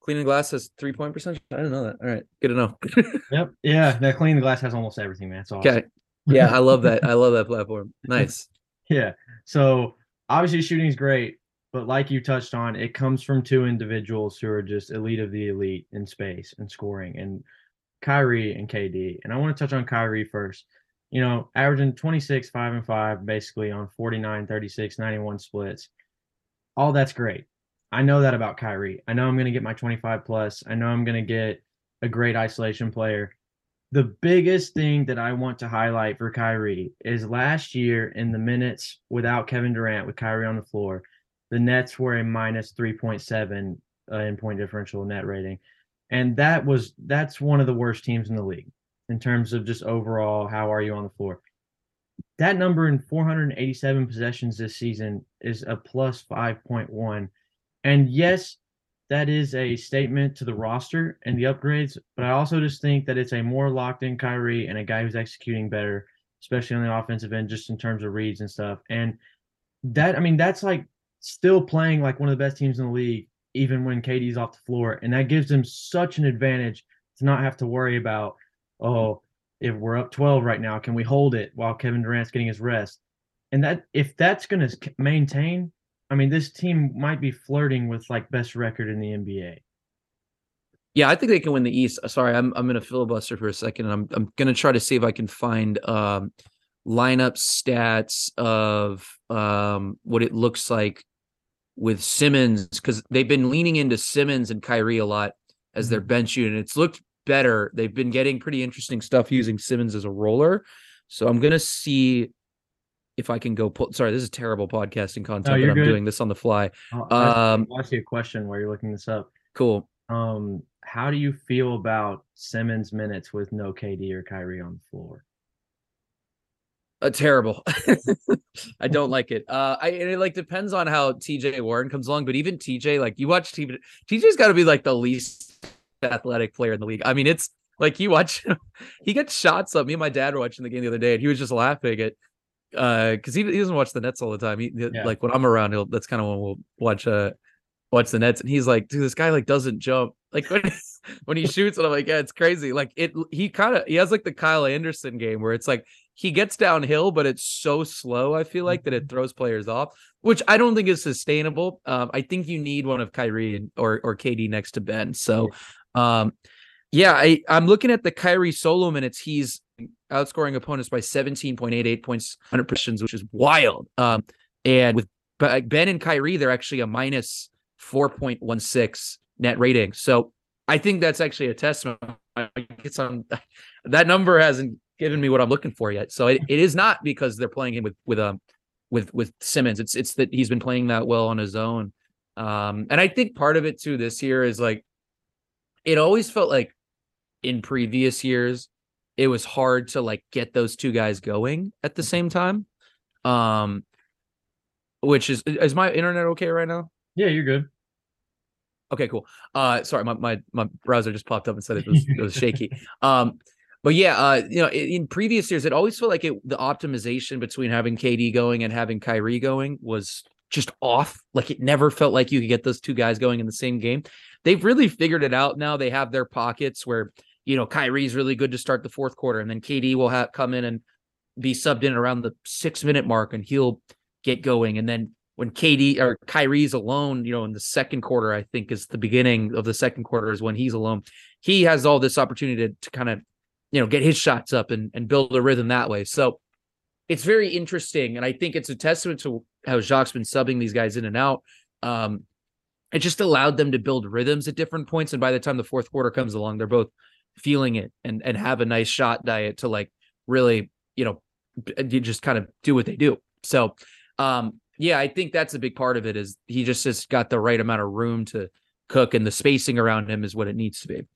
Cleaning glass has three point percent. I didn't know that. All right, good to know. yep. Yeah. That cleaning the glass has almost everything, man. It's awesome. Okay. Yeah, I love that. I love that platform. Nice. yeah. So obviously shooting is great, but like you touched on, it comes from two individuals who are just elite of the elite in space and scoring, and Kyrie and KD. And I want to touch on Kyrie first. You know, averaging 26, 5 and 5, basically on 49, 36, 91 splits. All that's great. I know that about Kyrie. I know I'm going to get my 25 plus. I know I'm going to get a great isolation player. The biggest thing that I want to highlight for Kyrie is last year in the minutes without Kevin Durant with Kyrie on the floor, the Nets were a minus 3.7 uh, in point differential net rating. And that was that's one of the worst teams in the league in terms of just overall how are you on the floor. That number in 487 possessions this season is a plus 5.1. And yes, that is a statement to the roster and the upgrades, but I also just think that it's a more locked in Kyrie and a guy who's executing better, especially on the offensive end, just in terms of reads and stuff. And that, I mean, that's like still playing like one of the best teams in the league, even when KD's off the floor. And that gives them such an advantage to not have to worry about, oh, if we're up 12 right now, can we hold it while Kevin Durant's getting his rest? And that if that's going to maintain, I mean, this team might be flirting with like best record in the NBA. Yeah, I think they can win the East. Sorry, I'm I'm gonna filibuster for a second, and I'm I'm gonna try to see if I can find um, lineup stats of um, what it looks like with Simmons because they've been leaning into Simmons and Kyrie a lot as their mm-hmm. bench unit. It's looked better. They've been getting pretty interesting stuff using Simmons as a roller. So I'm gonna see if I can go pull. Sorry, this is terrible podcasting content, no, but I'm good. doing this on the fly. I'll um, I'll ask you a question while you're looking this up. Cool. Um, how do you feel about Simmons minutes with no KD or Kyrie on the floor? Uh, terrible. I don't like it. Uh, I it like depends on how TJ Warren comes along, but even TJ, like you watch TJ, TJ's got to be like the least athletic player in the league. I mean, it's like you watch, he gets shots up. Me and my dad were watching the game the other day, and he was just laughing at uh because he, he doesn't watch the Nets all the time. He yeah. like when I'm around, he'll that's kind of when we'll watch uh watch the Nets, and he's like, dude, this guy like doesn't jump. Like when, when he shoots, and I'm like, yeah, it's crazy. Like it, he kind of he has like the Kyle Anderson game where it's like he gets downhill, but it's so slow. I feel like that it mm-hmm. throws players off, which I don't think is sustainable. Um, I think you need one of Kyrie and, or or KD next to Ben. So, um, yeah, I I'm looking at the Kyrie solo minutes. He's outscoring opponents by 17.88 points, 100 positions, which is wild. Um, and with Ben and Kyrie, they're actually a minus 4.16 net rating. So I think that's actually a testament. It's on that number hasn't given me what I'm looking for yet. So it, it is not because they're playing him with with um with with Simmons. It's it's that he's been playing that well on his own. Um, and I think part of it too this year is like it always felt like in previous years it was hard to like get those two guys going at the same time. Um, which is is my internet okay right now? Yeah, you're good. Okay, cool. Uh, sorry, my my my browser just popped up and said it was it was shaky. Um, but yeah, uh, you know, in, in, previous years, it always felt like it the optimization between having KD going and having Kyrie going was just off. Like it never felt like you could get those two guys going in the same game. They've really figured it out now. They have their pockets where you know Kyrie's really good to start the fourth quarter, and then KD will have come in and be subbed in around the six minute mark, and he'll get going, and then when KD or Kyrie's alone, you know, in the second quarter, I think is the beginning of the second quarter is when he's alone. He has all this opportunity to, to kind of, you know, get his shots up and, and build a rhythm that way. So it's very interesting. And I think it's a testament to how Jacque's been subbing these guys in and out. Um, it just allowed them to build rhythms at different points. And by the time the fourth quarter comes along, they're both feeling it and, and have a nice shot diet to like really, you know, just kind of do what they do. So, um, yeah, I think that's a big part of it is he just has got the right amount of room to cook and the spacing around him is what it needs to be.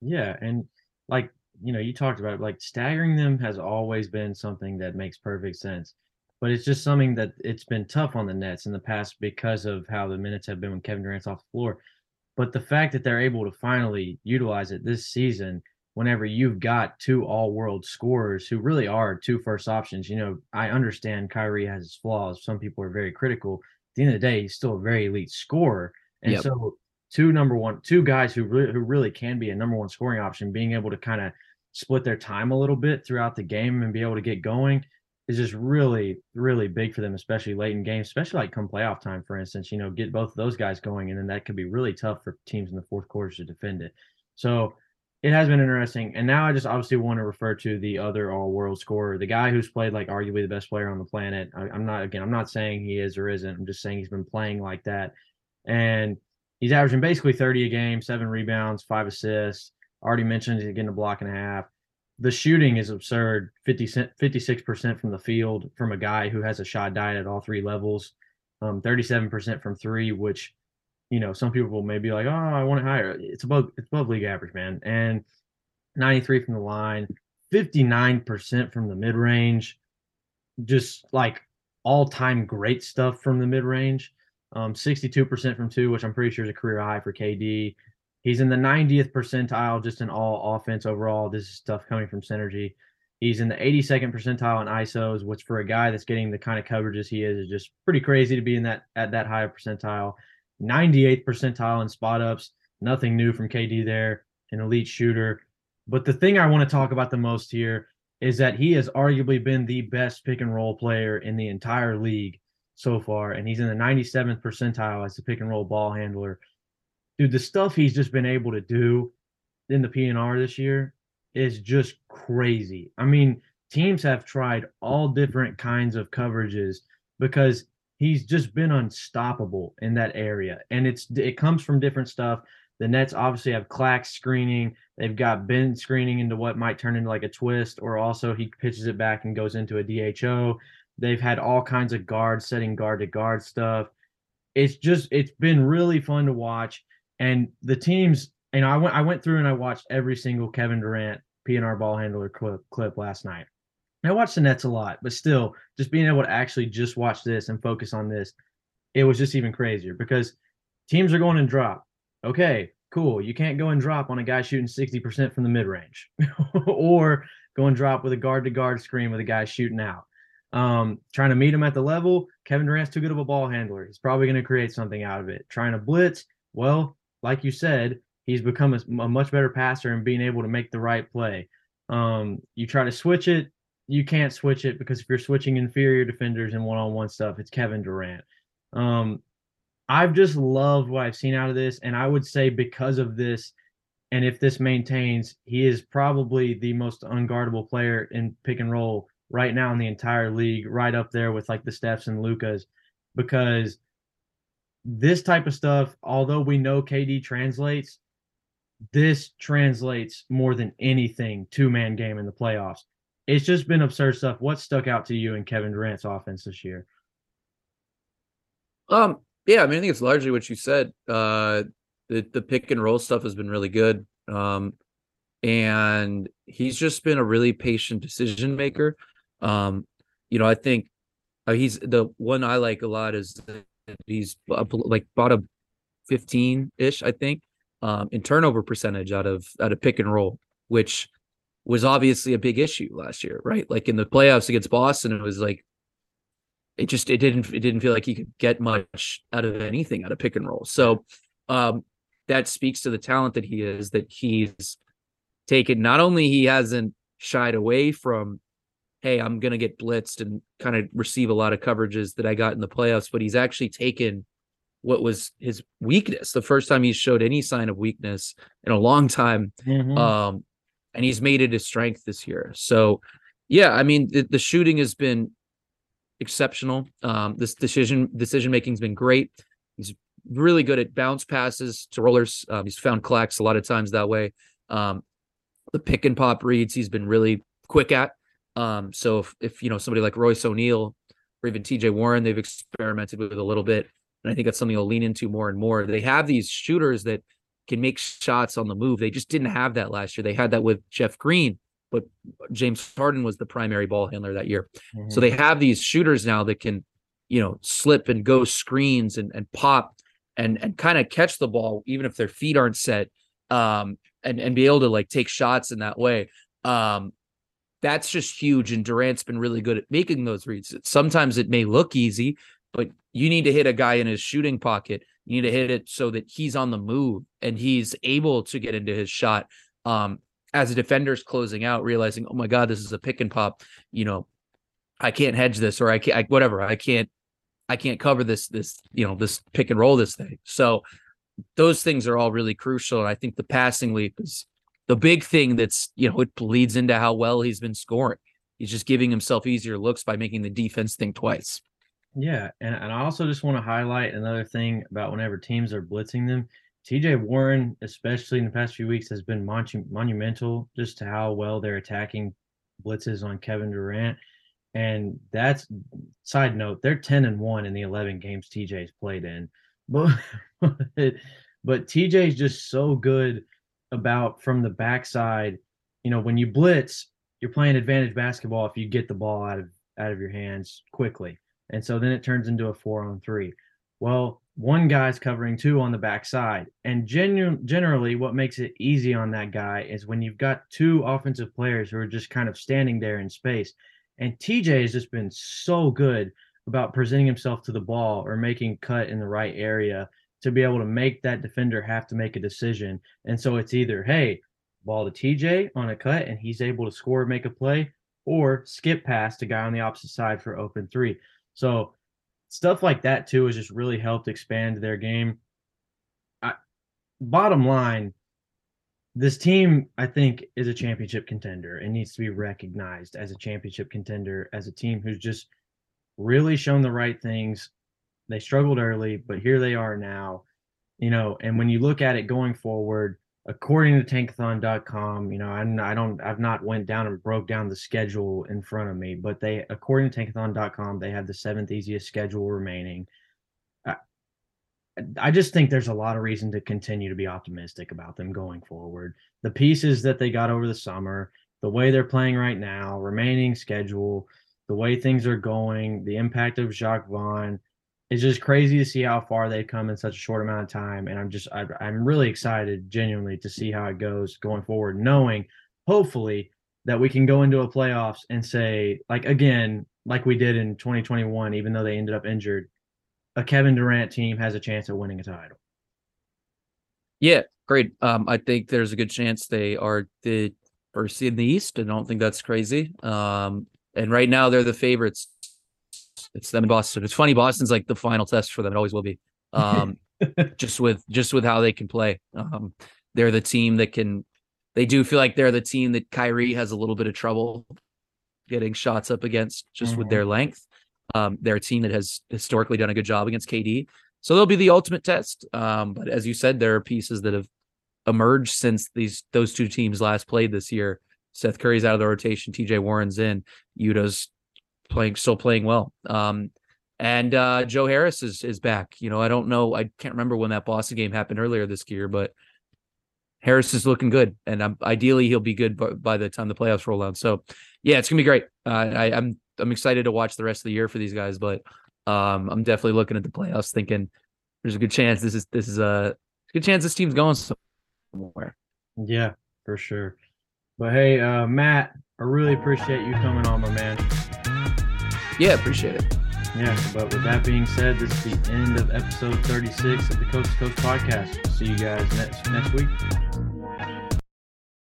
Yeah. And like you know, you talked about it, like staggering them has always been something that makes perfect sense. But it's just something that it's been tough on the Nets in the past because of how the minutes have been when Kevin Durant's off the floor. But the fact that they're able to finally utilize it this season, whenever you've got two all world scorers who really are two first options, you know, I understand Kyrie has his flaws. Some people are very critical. At the end of the day, he's still a very elite scorer. And yep. so two number one, two guys who really who really can be a number one scoring option, being able to kind of split their time a little bit throughout the game and be able to get going is just really, really big for them, especially late in games, especially like come playoff time, for instance. You know, get both of those guys going, and then that could be really tough for teams in the fourth quarters to defend it. So it has been interesting. And now I just obviously want to refer to the other all world scorer, the guy who's played like arguably the best player on the planet. I, am not again, I'm not saying he is or isn't. I'm just saying he's been playing like that. And he's averaging basically 30 a game, seven rebounds, five assists. Already mentioned he's getting a block and a half. The shooting is absurd 50 56% from the field from a guy who has a shot diet at all three levels, um, 37% from three, which, you know, some people may be like, oh, I want it higher. It's above, it's above league average, man. And 93 from the line, 59% from the mid range, just like all time great stuff from the mid range. Um, 62% from two, which I'm pretty sure is a career high for KD. He's in the 90th percentile just in all offense overall. This is stuff coming from Synergy. He's in the 82nd percentile in ISOs, which for a guy that's getting the kind of coverages he is is just pretty crazy to be in that at that high percentile. 98th percentile in spot ups. Nothing new from KD there. An elite shooter. But the thing I want to talk about the most here is that he has arguably been the best pick and roll player in the entire league so far, and he's in the 97th percentile as a pick and roll ball handler. Dude, the stuff he's just been able to do in the PNR this year is just crazy. I mean, teams have tried all different kinds of coverages because he's just been unstoppable in that area. And it's it comes from different stuff. The Nets obviously have Clax screening. They've got Ben screening into what might turn into like a twist, or also he pitches it back and goes into a DHO. They've had all kinds of guards setting guard to guard stuff. It's just it's been really fun to watch. And the teams, you know, I went I went through and I watched every single Kevin Durant PNR ball handler clip clip last night. I watched the Nets a lot, but still, just being able to actually just watch this and focus on this, it was just even crazier because teams are going and drop. Okay, cool. You can't go and drop on a guy shooting 60% from the mid range or go and drop with a guard to guard screen with a guy shooting out um, trying to meet him at the level. Kevin Durant's too good of a ball handler. He's probably going to create something out of it. Trying to blitz, well, like you said, he's become a, a, much better passer and being able to make the right play. Um, you try to switch it, you can't switch it because if you're switching inferior defenders and one-on-one stuff, it's Kevin Durant. Um, I've just loved what I've seen out of this, and I would say because of this, and if this maintains, he is probably the most unguardable player in pick and roll right now in the entire league, right up there with like the Stephs and Lukas, because this type of stuff, although we know KD translates, this translates more than anything two man game in the playoffs. It's just been absurd stuff. What stuck out to you in Kevin Durant's offense this year? Um, yeah, I mean, I think it's largely what you said. Uh, the the pick and roll stuff has been really good. Um, and he's just been a really patient decision maker. Um, you know, I think uh, he's the one I like a lot is he's like a 15 ish, I think, um, in turnover percentage out of out of pick and roll, which was obviously a big issue last year, right? Like in the playoffs against Boston, it was like it just it didn't it didn't feel like he could get much out of anything out of pick and roll. So um, that speaks to the talent that he is that he's taken. Not only he hasn't shied away from hey, I'm going to get blitzed and kind of receive a lot of coverages that I got in the playoffs, but he's actually taken what was his weakness, the first time he showed any sign of weakness in a long time. Mm-hmm. Um, and he's made it his strength this year. So, yeah, I mean, the, the shooting has been exceptional. Um, this decision decision making's been great. He's really good at bounce passes to rollers. Um, he's found Clax a lot of times that way. Um, the pick and pop reads he's been really quick at. Um, so if, if you know somebody like Royce O'Neale or even TJ Warren, they've experimented with a little bit, and I think that's something they'll lean into more and more. They have these shooters that can make shots on the move. They just didn't have that last year. They had that with Jeff Green, but James Harden was the primary ball handler that year. Mm-hmm. So they have these shooters now that can, you know, slip and go screens and, and pop and and kind of catch the ball even if their feet aren't set um and and be able to like take shots in that way. Um that's just huge and Durant's been really good at making those reads. Sometimes it may look easy, but you need to hit a guy in his shooting pocket. You need to hit it so that he's on the move and he's able to get into his shot. Um, as a defender's closing out, realizing, oh my God, this is a pick and pop. You know, I can't hedge this or I can't, I, whatever. I can't, I can't cover this, this, you know, this pick and roll this thing. So those things are all really crucial. And I think the passing leap is the big thing that's, you know, it leads into how well he's been scoring. He's just giving himself easier looks by making the defense think twice. Yeah, and, and I also just want to highlight another thing about whenever teams are blitzing them. TJ Warren, especially in the past few weeks, has been mon- monumental just to how well they're attacking blitzes on Kevin Durant. And that's side note, they're 10 and 1 in the 11 games TJ's played in. But but TJ's just so good about from the backside. You know, when you blitz, you're playing advantage basketball if you get the ball out of out of your hands quickly. And so then it turns into a four on three. Well, one guy's covering two on the backside. And genu- generally, what makes it easy on that guy is when you've got two offensive players who are just kind of standing there in space. And TJ has just been so good about presenting himself to the ball or making cut in the right area to be able to make that defender have to make a decision. And so it's either, hey, ball to TJ on a cut and he's able to score, make a play, or skip past a guy on the opposite side for open three. So stuff like that too has just really helped expand their game. I, bottom line, this team I think is a championship contender and needs to be recognized as a championship contender as a team who's just really shown the right things. They struggled early, but here they are now. You know, and when you look at it going forward, according to tankathon.com you know I'm, i don't i've not went down and broke down the schedule in front of me but they according to tankathon.com they have the seventh easiest schedule remaining I, I just think there's a lot of reason to continue to be optimistic about them going forward the pieces that they got over the summer the way they're playing right now remaining schedule the way things are going the impact of Jacque vaughn it's just crazy to see how far they've come in such a short amount of time. And I'm just, I, I'm really excited, genuinely, to see how it goes going forward, knowing hopefully that we can go into a playoffs and say, like, again, like we did in 2021, even though they ended up injured, a Kevin Durant team has a chance at winning a title. Yeah, great. Um, I think there's a good chance they are the first in the East. I don't think that's crazy. Um, and right now they're the favorites it's them in Boston. It's funny. Boston's like the final test for them. It always will be. Um, just with just with how they can play. Um, they're the team that can. They do feel like they're the team that Kyrie has a little bit of trouble getting shots up against just mm-hmm. with their length. Um, they're a team that has historically done a good job against KD. So they'll be the ultimate test. Um, but as you said, there are pieces that have emerged since these those two teams last played this year. Seth Curry's out of the rotation. TJ Warren's in. Yuta's playing still playing well. Um, and uh, Joe Harris is is back. You know, I don't know, I can't remember when that Boston game happened earlier this year, but Harris is looking good, and um, ideally he'll be good by, by, the time the playoffs roll out. So, yeah, it's gonna be great. Uh, I, am I'm, I'm excited to watch the rest of the year for these guys, but um, I'm definitely looking at the playoffs, thinking there's a good chance this is this is a good chance this team's going somewhere. Yeah, for sure. But hey, uh, Matt, I really appreciate you coming on, my man. Yeah, appreciate it. Yeah, but with that being said, this is the end of episode 36 of the Coast to Coast podcast. See you guys next next week.